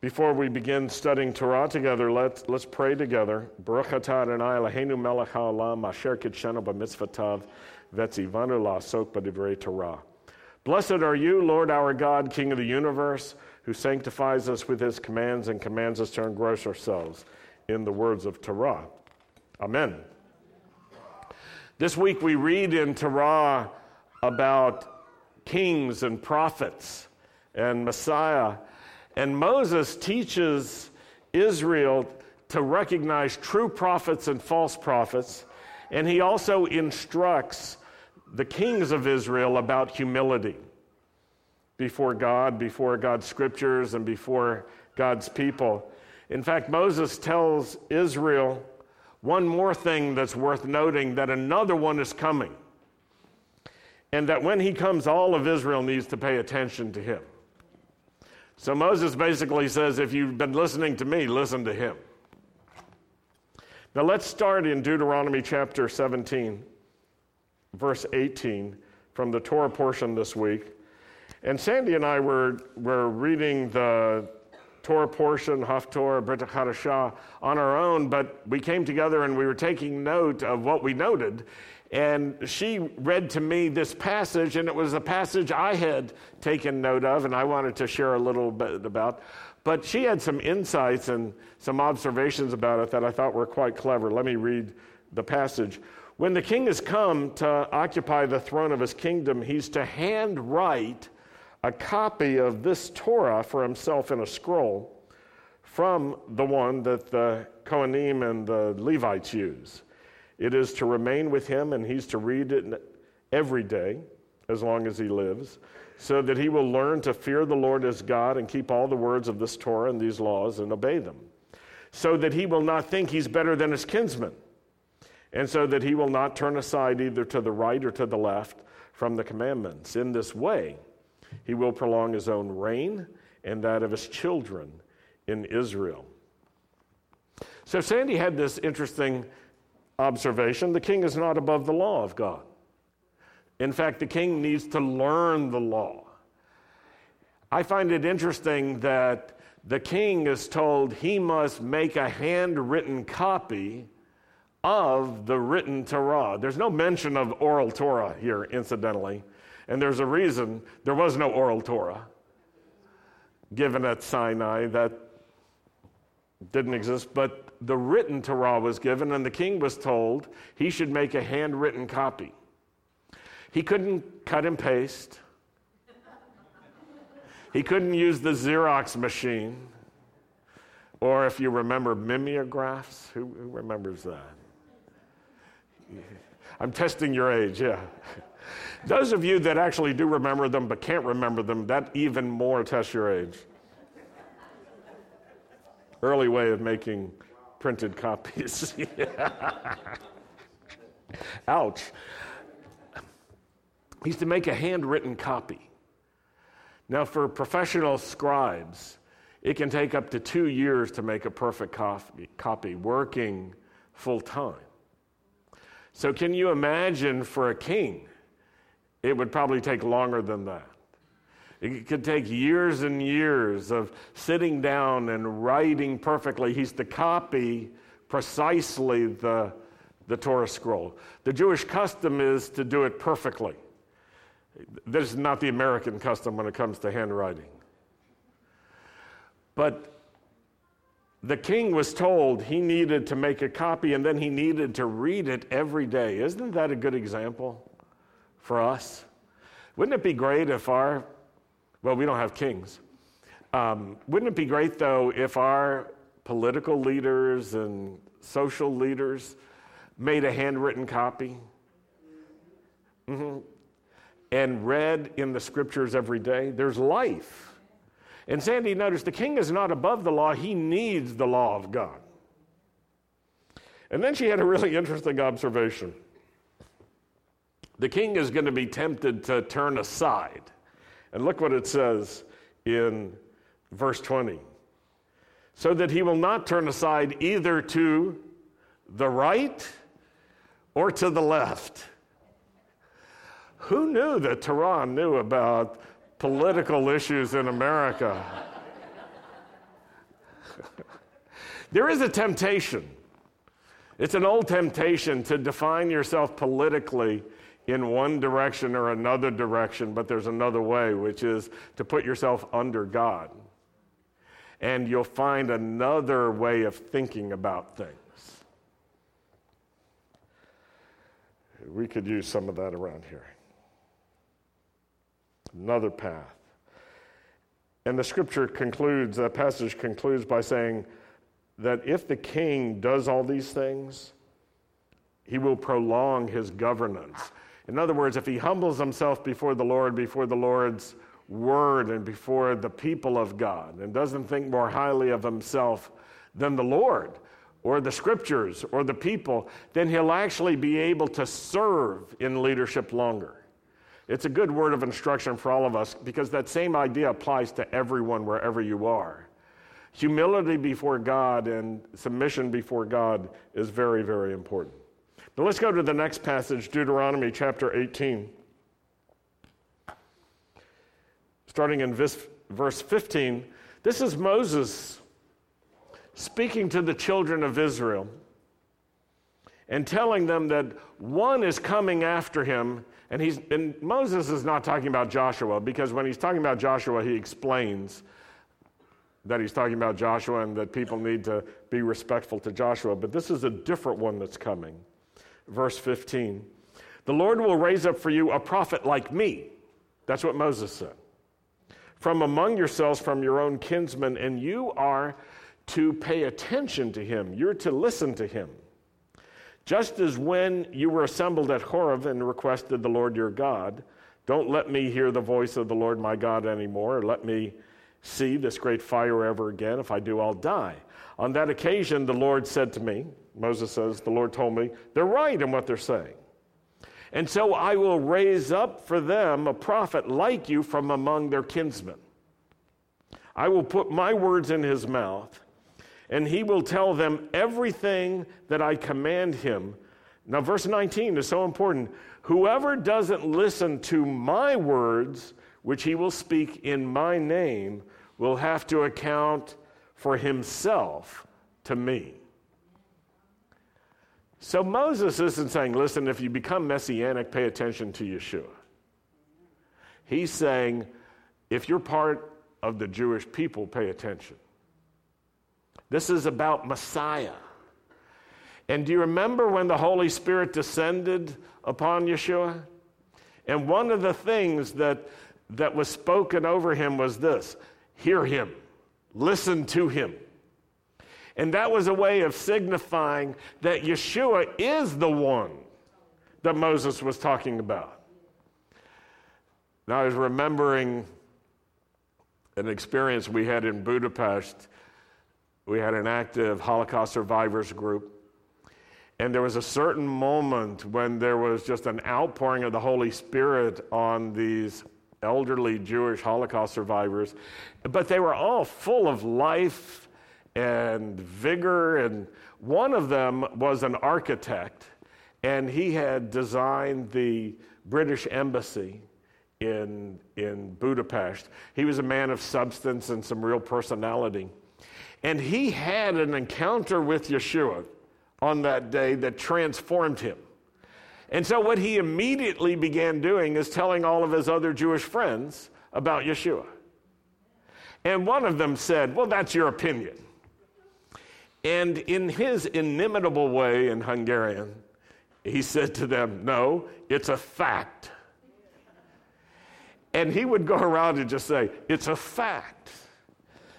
Before we begin studying Torah together, let's, let's pray together. Baruch atah Adonai Eloheinu melech haolam asher kitshenu b'mitzvotav v'tzivanu la'asok b'divrei Torah. Blessed are you, Lord our God, King of the universe, who sanctifies us with his commands and commands us to engross ourselves in the words of Torah. Amen. This week we read in Torah about kings and prophets and Messiah. And Moses teaches Israel to recognize true prophets and false prophets. And he also instructs the kings of Israel about humility before God, before God's scriptures, and before God's people. In fact, Moses tells Israel one more thing that's worth noting that another one is coming. And that when he comes, all of Israel needs to pay attention to him. So Moses basically says, if you've been listening to me, listen to him. Now let's start in Deuteronomy chapter 17, verse 18, from the Torah portion this week. And Sandy and I were, were reading the Torah portion, Haftorah, Brit Hadashah, on our own, but we came together and we were taking note of what we noted. And she read to me this passage, and it was a passage I had taken note of, and I wanted to share a little bit about. But she had some insights and some observations about it that I thought were quite clever. Let me read the passage. When the king has come to occupy the throne of his kingdom, he's to handwrite a copy of this Torah for himself in a scroll from the one that the Kohanim and the Levites use. It is to remain with him, and he's to read it every day as long as he lives, so that he will learn to fear the Lord as God and keep all the words of this Torah and these laws and obey them, so that he will not think he's better than his kinsmen, and so that he will not turn aside either to the right or to the left from the commandments. In this way, he will prolong his own reign and that of his children in Israel. So Sandy had this interesting observation the king is not above the law of God. In fact, the king needs to learn the law. I find it interesting that the king is told he must make a handwritten copy of the written Torah. There's no mention of oral Torah here, incidentally. And there's a reason there was no oral Torah given at Sinai that didn't exist, but the written Torah was given, and the king was told he should make a handwritten copy. He couldn't cut and paste, he couldn't use the Xerox machine, or if you remember mimeographs, who, who remembers that? I'm testing your age, yeah. Those of you that actually do remember them but can't remember them, that even more tests your age. Early way of making printed copies. Ouch. He's to make a handwritten copy. Now, for professional scribes, it can take up to two years to make a perfect copy, copy working full time. So, can you imagine for a king it would probably take longer than that. It could take years and years of sitting down and writing perfectly. He's to copy precisely the, the Torah scroll. The Jewish custom is to do it perfectly. This is not the American custom when it comes to handwriting. But the king was told he needed to make a copy and then he needed to read it every day. Isn't that a good example? for us? Wouldn't it be great if our, well, we don't have kings. Um, wouldn't it be great, though, if our political leaders and social leaders made a handwritten copy mm-hmm. and read in the scriptures every day? There's life. And Sandy noticed the king is not above the law, he needs the law of God. And then she had a really interesting observation the king is going to be tempted to turn aside. And look what it says in verse 20 so that he will not turn aside either to the right or to the left. Who knew that Torah knew about political issues in America? there is a temptation. It's an old temptation to define yourself politically in one direction or another direction, but there's another way, which is to put yourself under God. And you'll find another way of thinking about things. We could use some of that around here. Another path. And the scripture concludes, that passage concludes by saying that if the king does all these things, he will prolong his governance. In other words, if he humbles himself before the Lord, before the Lord's word, and before the people of God, and doesn't think more highly of himself than the Lord or the scriptures or the people, then he'll actually be able to serve in leadership longer. It's a good word of instruction for all of us because that same idea applies to everyone wherever you are. Humility before God and submission before God is very, very important. Now let's go to the next passage, Deuteronomy chapter 18. Starting in verse 15, this is Moses speaking to the children of Israel and telling them that one is coming after him and, he's, and Moses is not talking about Joshua because when he's talking about Joshua, he explains that he's talking about Joshua and that people need to be respectful to Joshua. But this is a different one that's coming. Verse 15 The Lord will raise up for you a prophet like me. That's what Moses said. From among yourselves, from your own kinsmen, and you are to pay attention to him. You're to listen to him. Just as when you were assembled at Horeb and requested the Lord your God, don't let me hear the voice of the Lord my God anymore, or let me see this great fire ever again. If I do, I'll die. On that occasion, the Lord said to me, Moses says, The Lord told me, they're right in what they're saying. And so I will raise up for them a prophet like you from among their kinsmen. I will put my words in his mouth and he will tell them everything that I command him. Now, verse 19 is so important. Whoever doesn't listen to my words, which he will speak in my name, will have to account for himself to me. So Moses isn't saying, listen, if you become messianic, pay attention to Yeshua. He's saying, if you're part of the Jewish people, pay attention. This is about Messiah. And do you remember when the Holy Spirit descended upon Yeshua? And one of the things that, that was spoken over him was this hear him, listen to him. And that was a way of signifying that Yeshua is the one that Moses was talking about. Now, I was remembering an experience we had in Budapest we had an active Holocaust survivors group. And there was a certain moment when there was just an outpouring of the Holy Spirit on these elderly Jewish Holocaust survivors. But they were all full of life and vigor. And one of them was an architect, and he had designed the British embassy in, in Budapest. He was a man of substance and some real personality. And he had an encounter with Yeshua on that day that transformed him. And so, what he immediately began doing is telling all of his other Jewish friends about Yeshua. And one of them said, Well, that's your opinion. And in his inimitable way in Hungarian, he said to them, No, it's a fact. And he would go around and just say, It's a fact.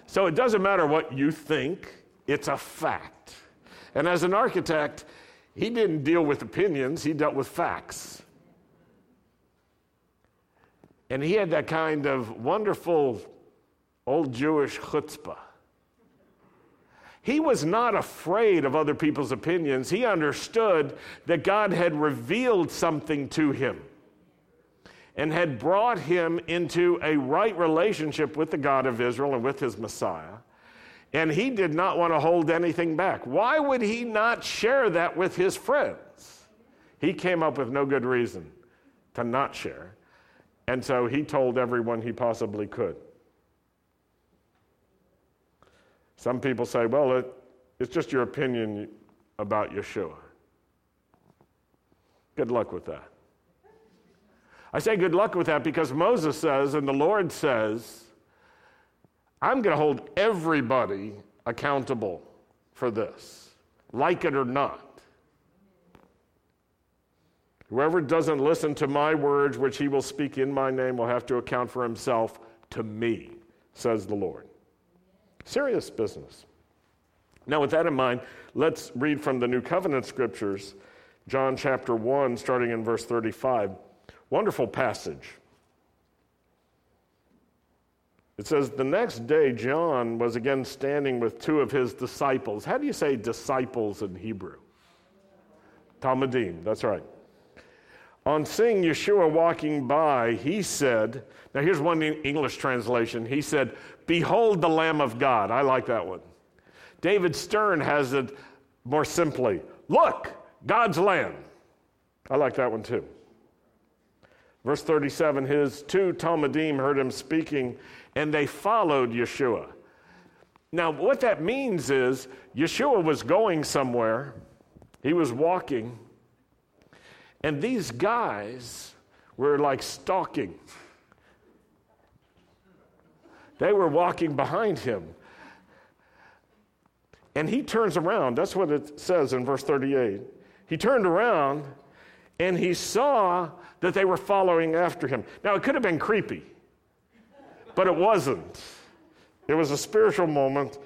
So it doesn't matter what you think, it's a fact. And as an architect, he didn't deal with opinions, he dealt with facts. And he had that kind of wonderful old Jewish chutzpah. He was not afraid of other people's opinions. He understood that God had revealed something to him and had brought him into a right relationship with the God of Israel and with his Messiah. And he did not want to hold anything back. Why would he not share that with his friends? He came up with no good reason to not share. And so he told everyone he possibly could. Some people say, well, it, it's just your opinion about Yeshua. Good luck with that. I say good luck with that because Moses says, and the Lord says, I'm going to hold everybody accountable for this, like it or not. Whoever doesn't listen to my words, which he will speak in my name, will have to account for himself to me, says the Lord. Serious business. Now, with that in mind, let's read from the New Covenant scriptures, John chapter 1, starting in verse 35. Wonderful passage. It says, The next day, John was again standing with two of his disciples. How do you say disciples in Hebrew? Talmidim, that's right. On seeing Yeshua walking by, he said, Now here's one English translation. He said, Behold the Lamb of God. I like that one. David Stern has it more simply Look, God's Lamb. I like that one too. Verse 37 His two Talmidim heard him speaking, and they followed Yeshua. Now, what that means is Yeshua was going somewhere, he was walking, and these guys were like stalking. They were walking behind him. And he turns around. That's what it says in verse 38. He turned around and he saw that they were following after him. Now, it could have been creepy, but it wasn't. It was a spiritual moment.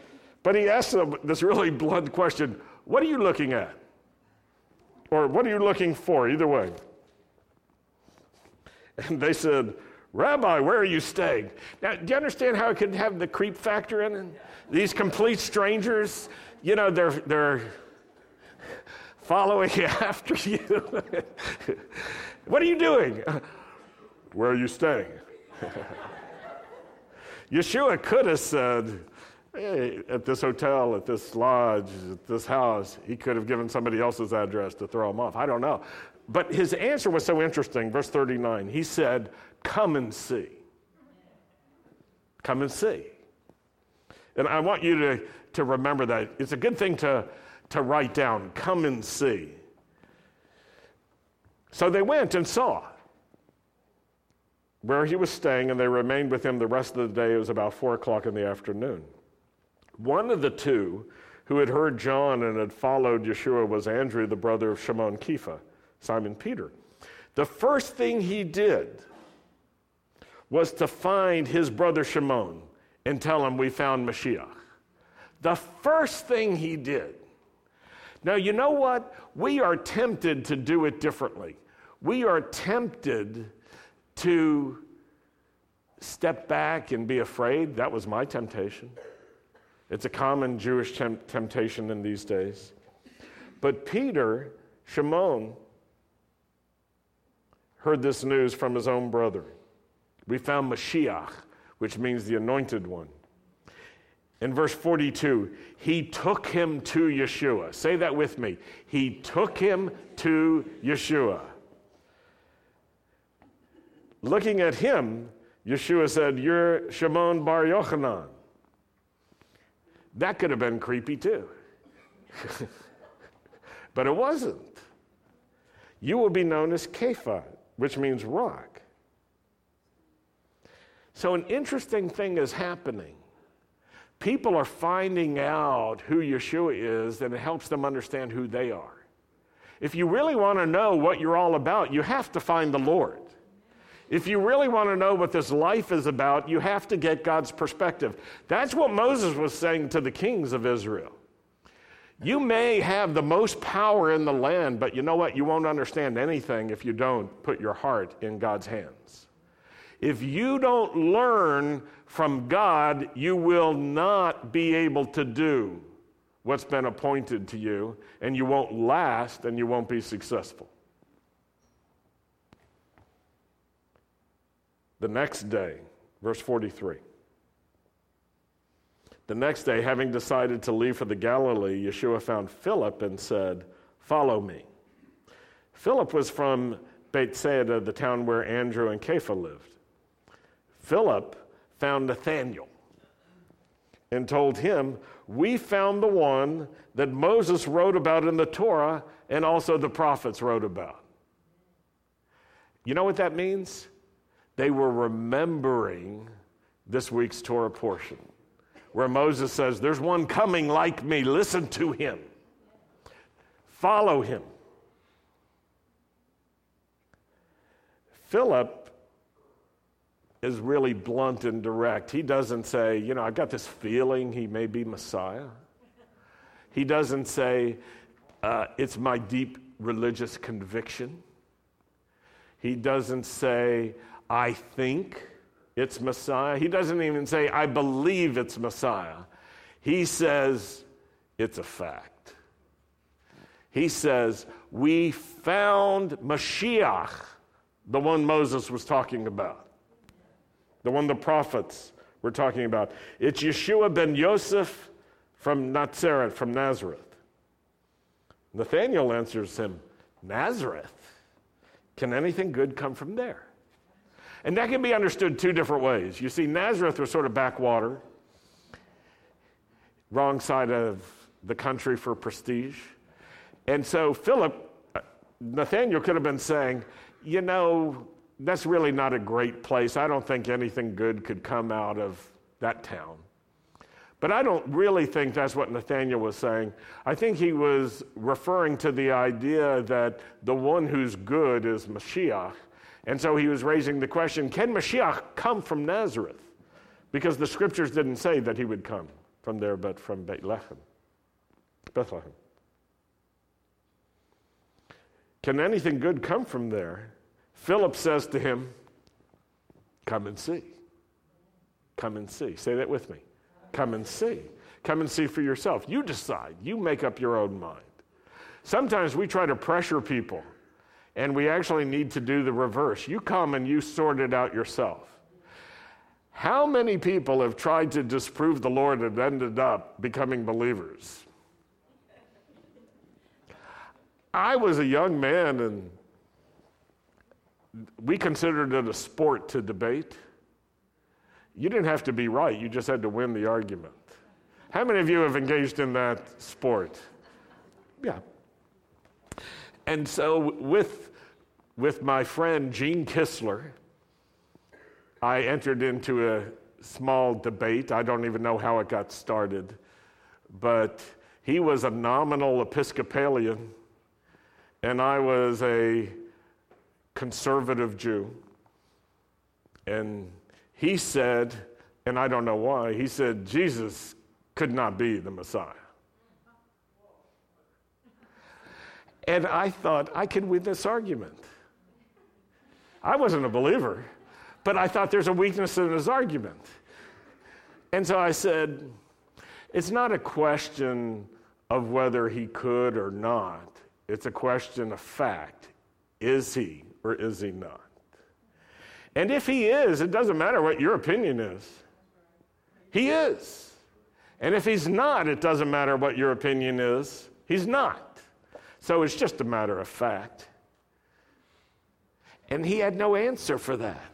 But he asked them this really blunt question What are you looking at? Or what are you looking for? Either way. And they said, Rabbi, where are you staying? Now, do you understand how it could have the creep factor in it? These complete strangers, you know, they're, they're following after you. what are you doing? Where are you staying? Yeshua could have said, hey, at this hotel, at this lodge, at this house, he could have given somebody else's address to throw him off. I don't know. But his answer was so interesting. Verse 39, he said, Come and see. Come and see. And I want you to, to remember that. It's a good thing to, to write down. Come and see. So they went and saw where he was staying, and they remained with him the rest of the day. It was about four o'clock in the afternoon. One of the two who had heard John and had followed Yeshua was Andrew, the brother of Shimon Kepha, Simon Peter. The first thing he did was to find his brother Shimon and tell him we found Mashiach. The first thing he did. Now, you know what? We are tempted to do it differently. We are tempted to step back and be afraid. That was my temptation. It's a common Jewish temp- temptation in these days. But Peter, Shimon, heard this news from his own brother. We found Mashiach which means the anointed one. In verse 42, he took him to Yeshua. Say that with me. He took him to Yeshua. Looking at him, Yeshua said, You're Shimon Bar Yochanan. That could have been creepy too. but it wasn't. You will be known as Kepha, which means rock. So, an interesting thing is happening. People are finding out who Yeshua is, and it helps them understand who they are. If you really want to know what you're all about, you have to find the Lord. If you really want to know what this life is about, you have to get God's perspective. That's what Moses was saying to the kings of Israel. You may have the most power in the land, but you know what? You won't understand anything if you don't put your heart in God's hands. If you don't learn from God, you will not be able to do what's been appointed to you, and you won't last and you won't be successful. The next day, verse 43. The next day, having decided to leave for the Galilee, Yeshua found Philip and said, Follow me. Philip was from Bethsaida, the town where Andrew and Kepha lived. Philip found Nathanael and told him, We found the one that Moses wrote about in the Torah and also the prophets wrote about. You know what that means? They were remembering this week's Torah portion where Moses says, There's one coming like me, listen to him, follow him. Philip is really blunt and direct. He doesn't say, You know, I've got this feeling he may be Messiah. He doesn't say, uh, It's my deep religious conviction. He doesn't say, I think it's Messiah. He doesn't even say, I believe it's Messiah. He says, it's a fact. He says, We found Mashiach, the one Moses was talking about, the one the prophets were talking about. It's Yeshua ben Yosef from Nazareth, from Nazareth. Nathanael answers him, Nazareth? Can anything good come from there? And that can be understood two different ways. You see, Nazareth was sort of backwater, wrong side of the country for prestige. And so Philip, uh, Nathanael could have been saying, you know, that's really not a great place. I don't think anything good could come out of that town. But I don't really think that's what Nathanael was saying. I think he was referring to the idea that the one who's good is Mashiach, and so he was raising the question can Mashiach come from Nazareth? Because the scriptures didn't say that he would come from there, but from Bethlehem. Bethlehem. Can anything good come from there? Philip says to him, Come and see. Come and see. Say that with me. Come and see. Come and see for yourself. You decide. You make up your own mind. Sometimes we try to pressure people and we actually need to do the reverse. You come and you sort it out yourself. How many people have tried to disprove the Lord and ended up becoming believers? I was a young man and we considered it a sport to debate. You didn't have to be right, you just had to win the argument. How many of you have engaged in that sport? Yeah, and so, with, with my friend Gene Kistler, I entered into a small debate. I don't even know how it got started, but he was a nominal Episcopalian, and I was a conservative Jew. And he said, and I don't know why, he said, Jesus could not be the Messiah. And I thought I could win this argument. I wasn't a believer, but I thought there's a weakness in his argument. And so I said, it's not a question of whether he could or not, it's a question of fact. Is he or is he not? And if he is, it doesn't matter what your opinion is. He is. And if he's not, it doesn't matter what your opinion is. He's not. So it's just a matter of fact. And he had no answer for that.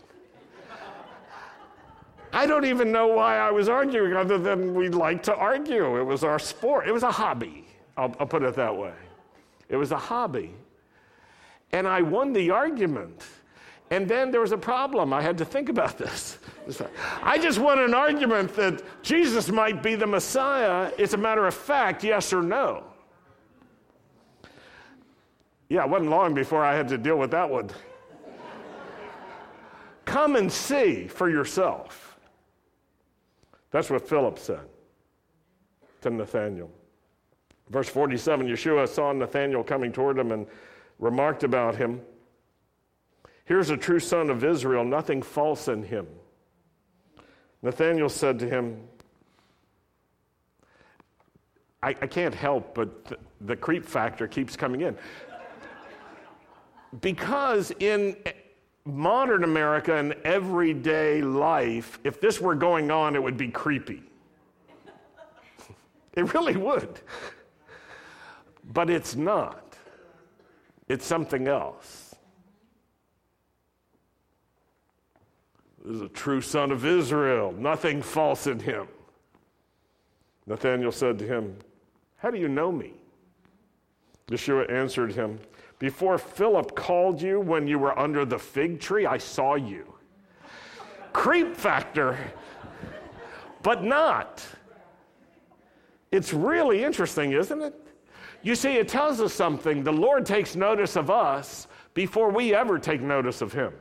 I don't even know why I was arguing, other than we like to argue. It was our sport, it was a hobby. I'll, I'll put it that way. It was a hobby. And I won the argument. And then there was a problem. I had to think about this. I just won an argument that Jesus might be the Messiah. It's a matter of fact, yes or no. Yeah, it wasn't long before I had to deal with that one. Come and see for yourself. That's what Philip said to Nathanael. Verse 47 Yeshua saw Nathanael coming toward him and remarked about him Here's a true son of Israel, nothing false in him. Nathanael said to him, I, I can't help but the, the creep factor keeps coming in because in eh, modern America and everyday life, if this were going on, it would be creepy. It really would. But it's not, it's something else. This is a true son of Israel, nothing false in him. Nathanael said to him, How do you know me? Yeshua answered him, Before Philip called you when you were under the fig tree, I saw you. Creep factor, but not. It's really interesting, isn't it? You see, it tells us something. The Lord takes notice of us before we ever take notice of Him.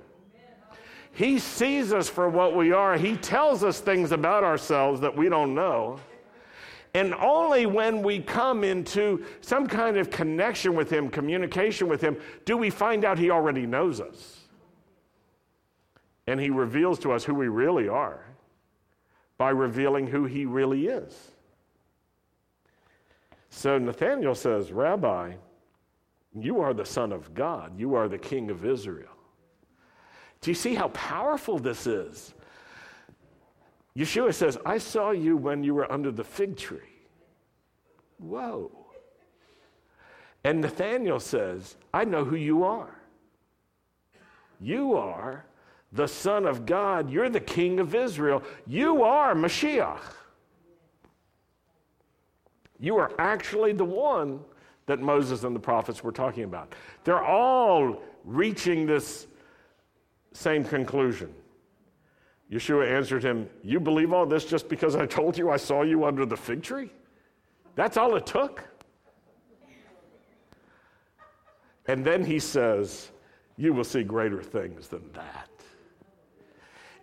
He sees us for what we are. He tells us things about ourselves that we don't know. And only when we come into some kind of connection with Him, communication with Him, do we find out He already knows us. And He reveals to us who we really are by revealing who He really is. So Nathanael says, Rabbi, you are the Son of God, you are the King of Israel. Do you see how powerful this is? Yeshua says, I saw you when you were under the fig tree. Whoa. And Nathanael says, I know who you are. You are the Son of God. You're the King of Israel. You are Mashiach. You are actually the one that Moses and the prophets were talking about. They're all reaching this same conclusion. Yeshua answered him, You believe all this just because I told you I saw you under the fig tree? That's all it took. And then he says, You will see greater things than that.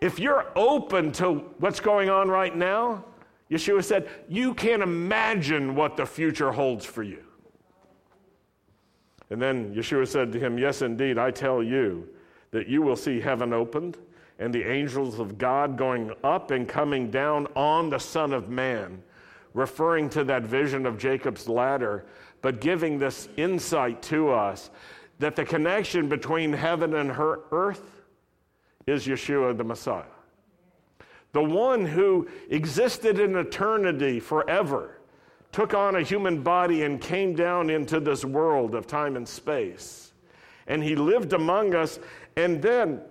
If you're open to what's going on right now, Yeshua said, You can't imagine what the future holds for you. And then Yeshua said to him, Yes, indeed, I tell you that you will see heaven opened and the angels of God going up and coming down on the Son of Man, referring to that vision of Jacob's ladder, but giving this insight to us that the connection between heaven and her earth is Yeshua the Messiah the one who existed in eternity forever, took on a human body and came down into this world of time and space. And he lived among us. And then,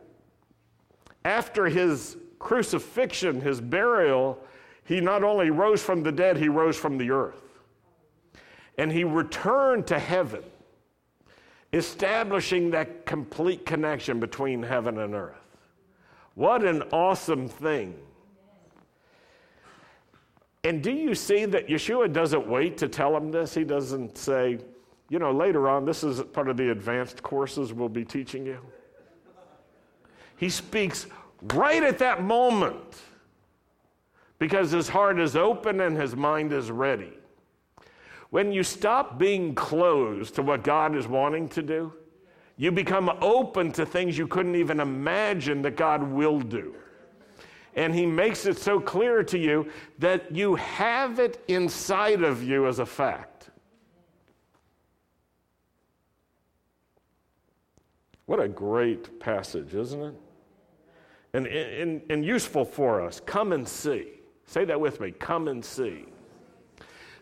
after his crucifixion, his burial, he not only rose from the dead, he rose from the earth. And he returned to heaven, establishing that complete connection between heaven and earth. What an awesome thing and do you see that Yeshua doesn't wait to tell him this? He doesn't say, you know, later on, this is part of the advanced courses we'll be teaching you. He speaks right at that moment because his heart is open and his mind is ready. When you stop being closed to what God is wanting to do, you become open to things you couldn't even imagine that God will do and he makes it so clear to you that you have it inside of you as a fact. What a great passage, isn't it? And, and, and useful for us. Come and see. Say that with me. Come and see.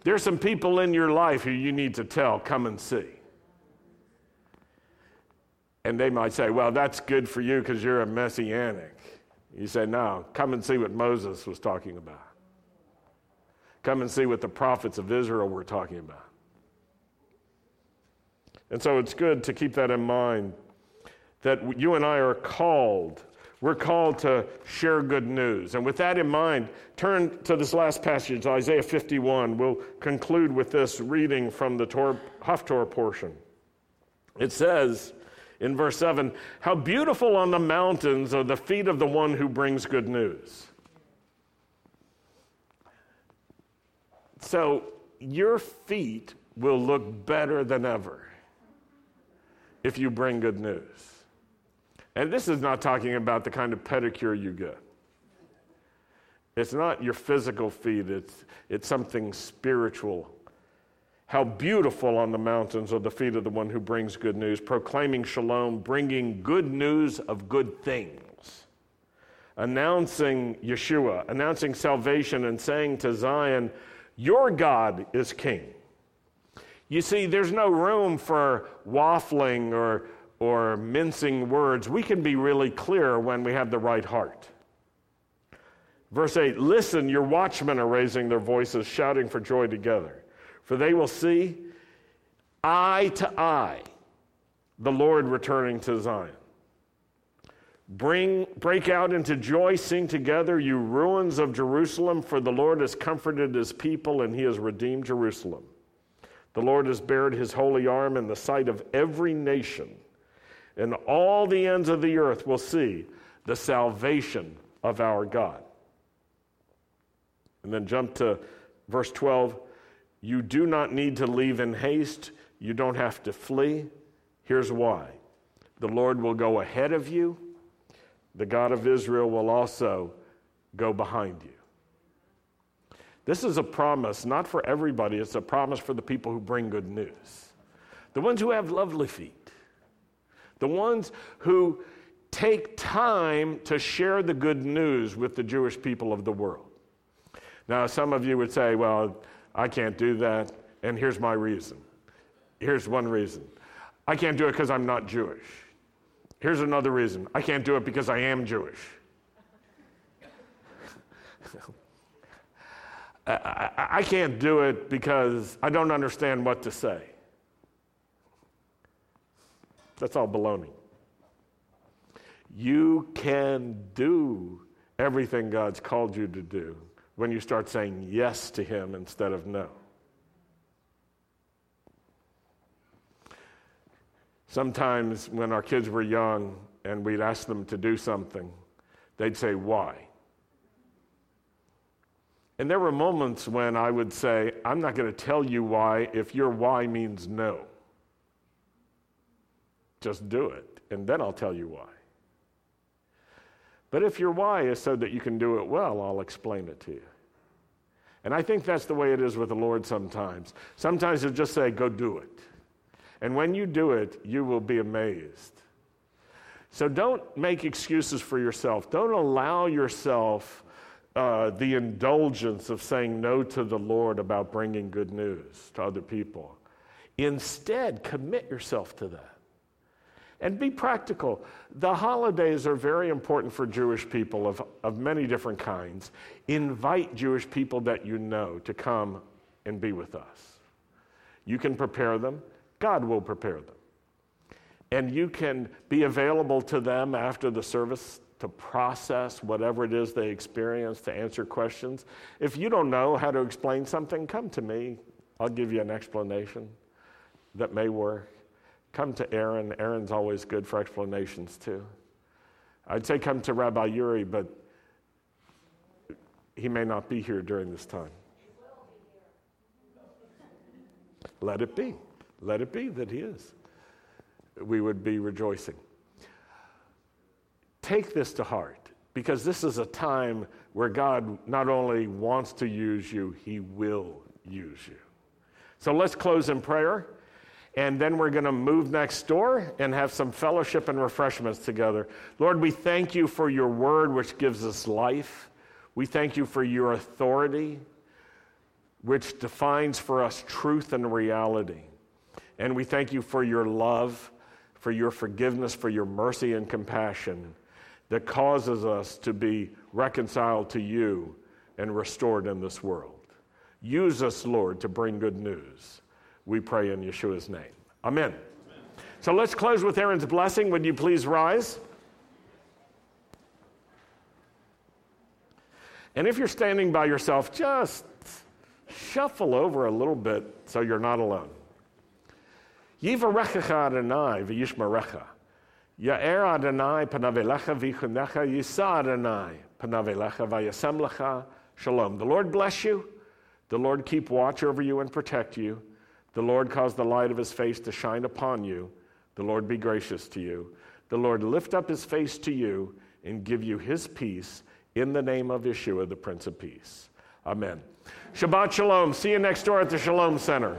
There are some people in your life who you need to tell, come and see. And they might say, well, that's good for you because you're a messianic. You say, no, come and see what Moses was talking about. Come and see what the prophets of Israel were talking about. And so it's good to keep that in mind that you and I are called. We're called to share good news. And with that in mind, turn to this last passage, Isaiah 51. We'll conclude with this reading from the Tor- Haftorah portion. It says, in verse 7 How beautiful on the mountains are the feet of the one who brings good news. So, your feet will look better than ever if you bring good news. And this is not talking about the kind of pedicure you get. It's not your physical feet, it's, it's something spiritual how beautiful on the mountains are the feet of the one who brings good news, proclaiming shalom, bringing good news of good things, announcing Yeshua, announcing salvation, and saying to Zion, Your God is king. You see, there's no room for waffling or, or mincing words. We can be really clear when we have the right heart. Verse 8 Listen, your watchmen are raising their voices, shouting for joy together, for they will see eye to eye the Lord returning to Zion. Bring, break out into joy, sing together, you ruins of Jerusalem, for the Lord has comforted his people and he has redeemed Jerusalem. The Lord has bared his holy arm in the sight of every nation, and all the ends of the earth will see the salvation of our God. And then jump to verse 12. You do not need to leave in haste, you don't have to flee. Here's why the Lord will go ahead of you the God of Israel will also go behind you. This is a promise, not for everybody, it's a promise for the people who bring good news. The ones who have lovely feet, the ones who take time to share the good news with the Jewish people of the world. Now, some of you would say, well, I can't do that, and here's my reason. Here's one reason I can't do it because I'm not Jewish. Here's another reason I can't do it because I am Jewish. I, I, I, can't do it because I don't understand what to say. That's all baloney. You can do everything God's called you to do when you start saying yes to Him instead of no. Sometimes when our kids were young and we'd ask them to do something, they'd say, Why? And there were moments when I would say, I'm not going to tell you why if your why means no. Just do it, and then I'll tell you why. But if your why is so that you can do it well, I'll explain it to you. And I think that's the way it is with the Lord sometimes. Sometimes He'll just say, Go do it. And when you do it, you will be amazed. So don't make excuses for yourself. Don't allow yourself uh, the indulgence of saying no to the Lord about bringing good news to other people. Instead, commit yourself to that. And be practical. The holidays are very important for Jewish people of, of many different kinds. Invite Jewish people that you know to come and be with us. You can prepare them. God will prepare them. And you can be available to them after the service to process whatever it is they experience, to answer questions. If you don't know how to explain something, come to me. I'll give you an explanation that may work. Come to Aaron. Aaron's always good for explanations, too. I'd say come to Rabbi Yuri, but he may not be here during this time. Let it be. Let it be that He is. We would be rejoicing. Take this to heart because this is a time where God not only wants to use you, He will use you. So let's close in prayer. And then we're going to move next door and have some fellowship and refreshments together. Lord, we thank you for your word, which gives us life. We thank you for your authority, which defines for us truth and reality. And we thank you for your love, for your forgiveness, for your mercy and compassion that causes us to be reconciled to you and restored in this world. Use us, Lord, to bring good news. We pray in Yeshua's name. Amen. Amen. So let's close with Aaron's blessing. Would you please rise? And if you're standing by yourself, just shuffle over a little bit so you're not alone. Yivarechecha Adonai v'yishmarecha. Ya'er Adonai panavelecha v'chunecha yisa Adonai panavelecha v'yasem shalom. The Lord bless you. The Lord keep watch over you and protect you. The Lord cause the light of his face to shine upon you. The Lord be gracious to you. The Lord lift up his face to you and give you his peace in the name of Yeshua, the Prince of Peace. Amen. Shabbat Shalom. See you next door at the Shalom Center.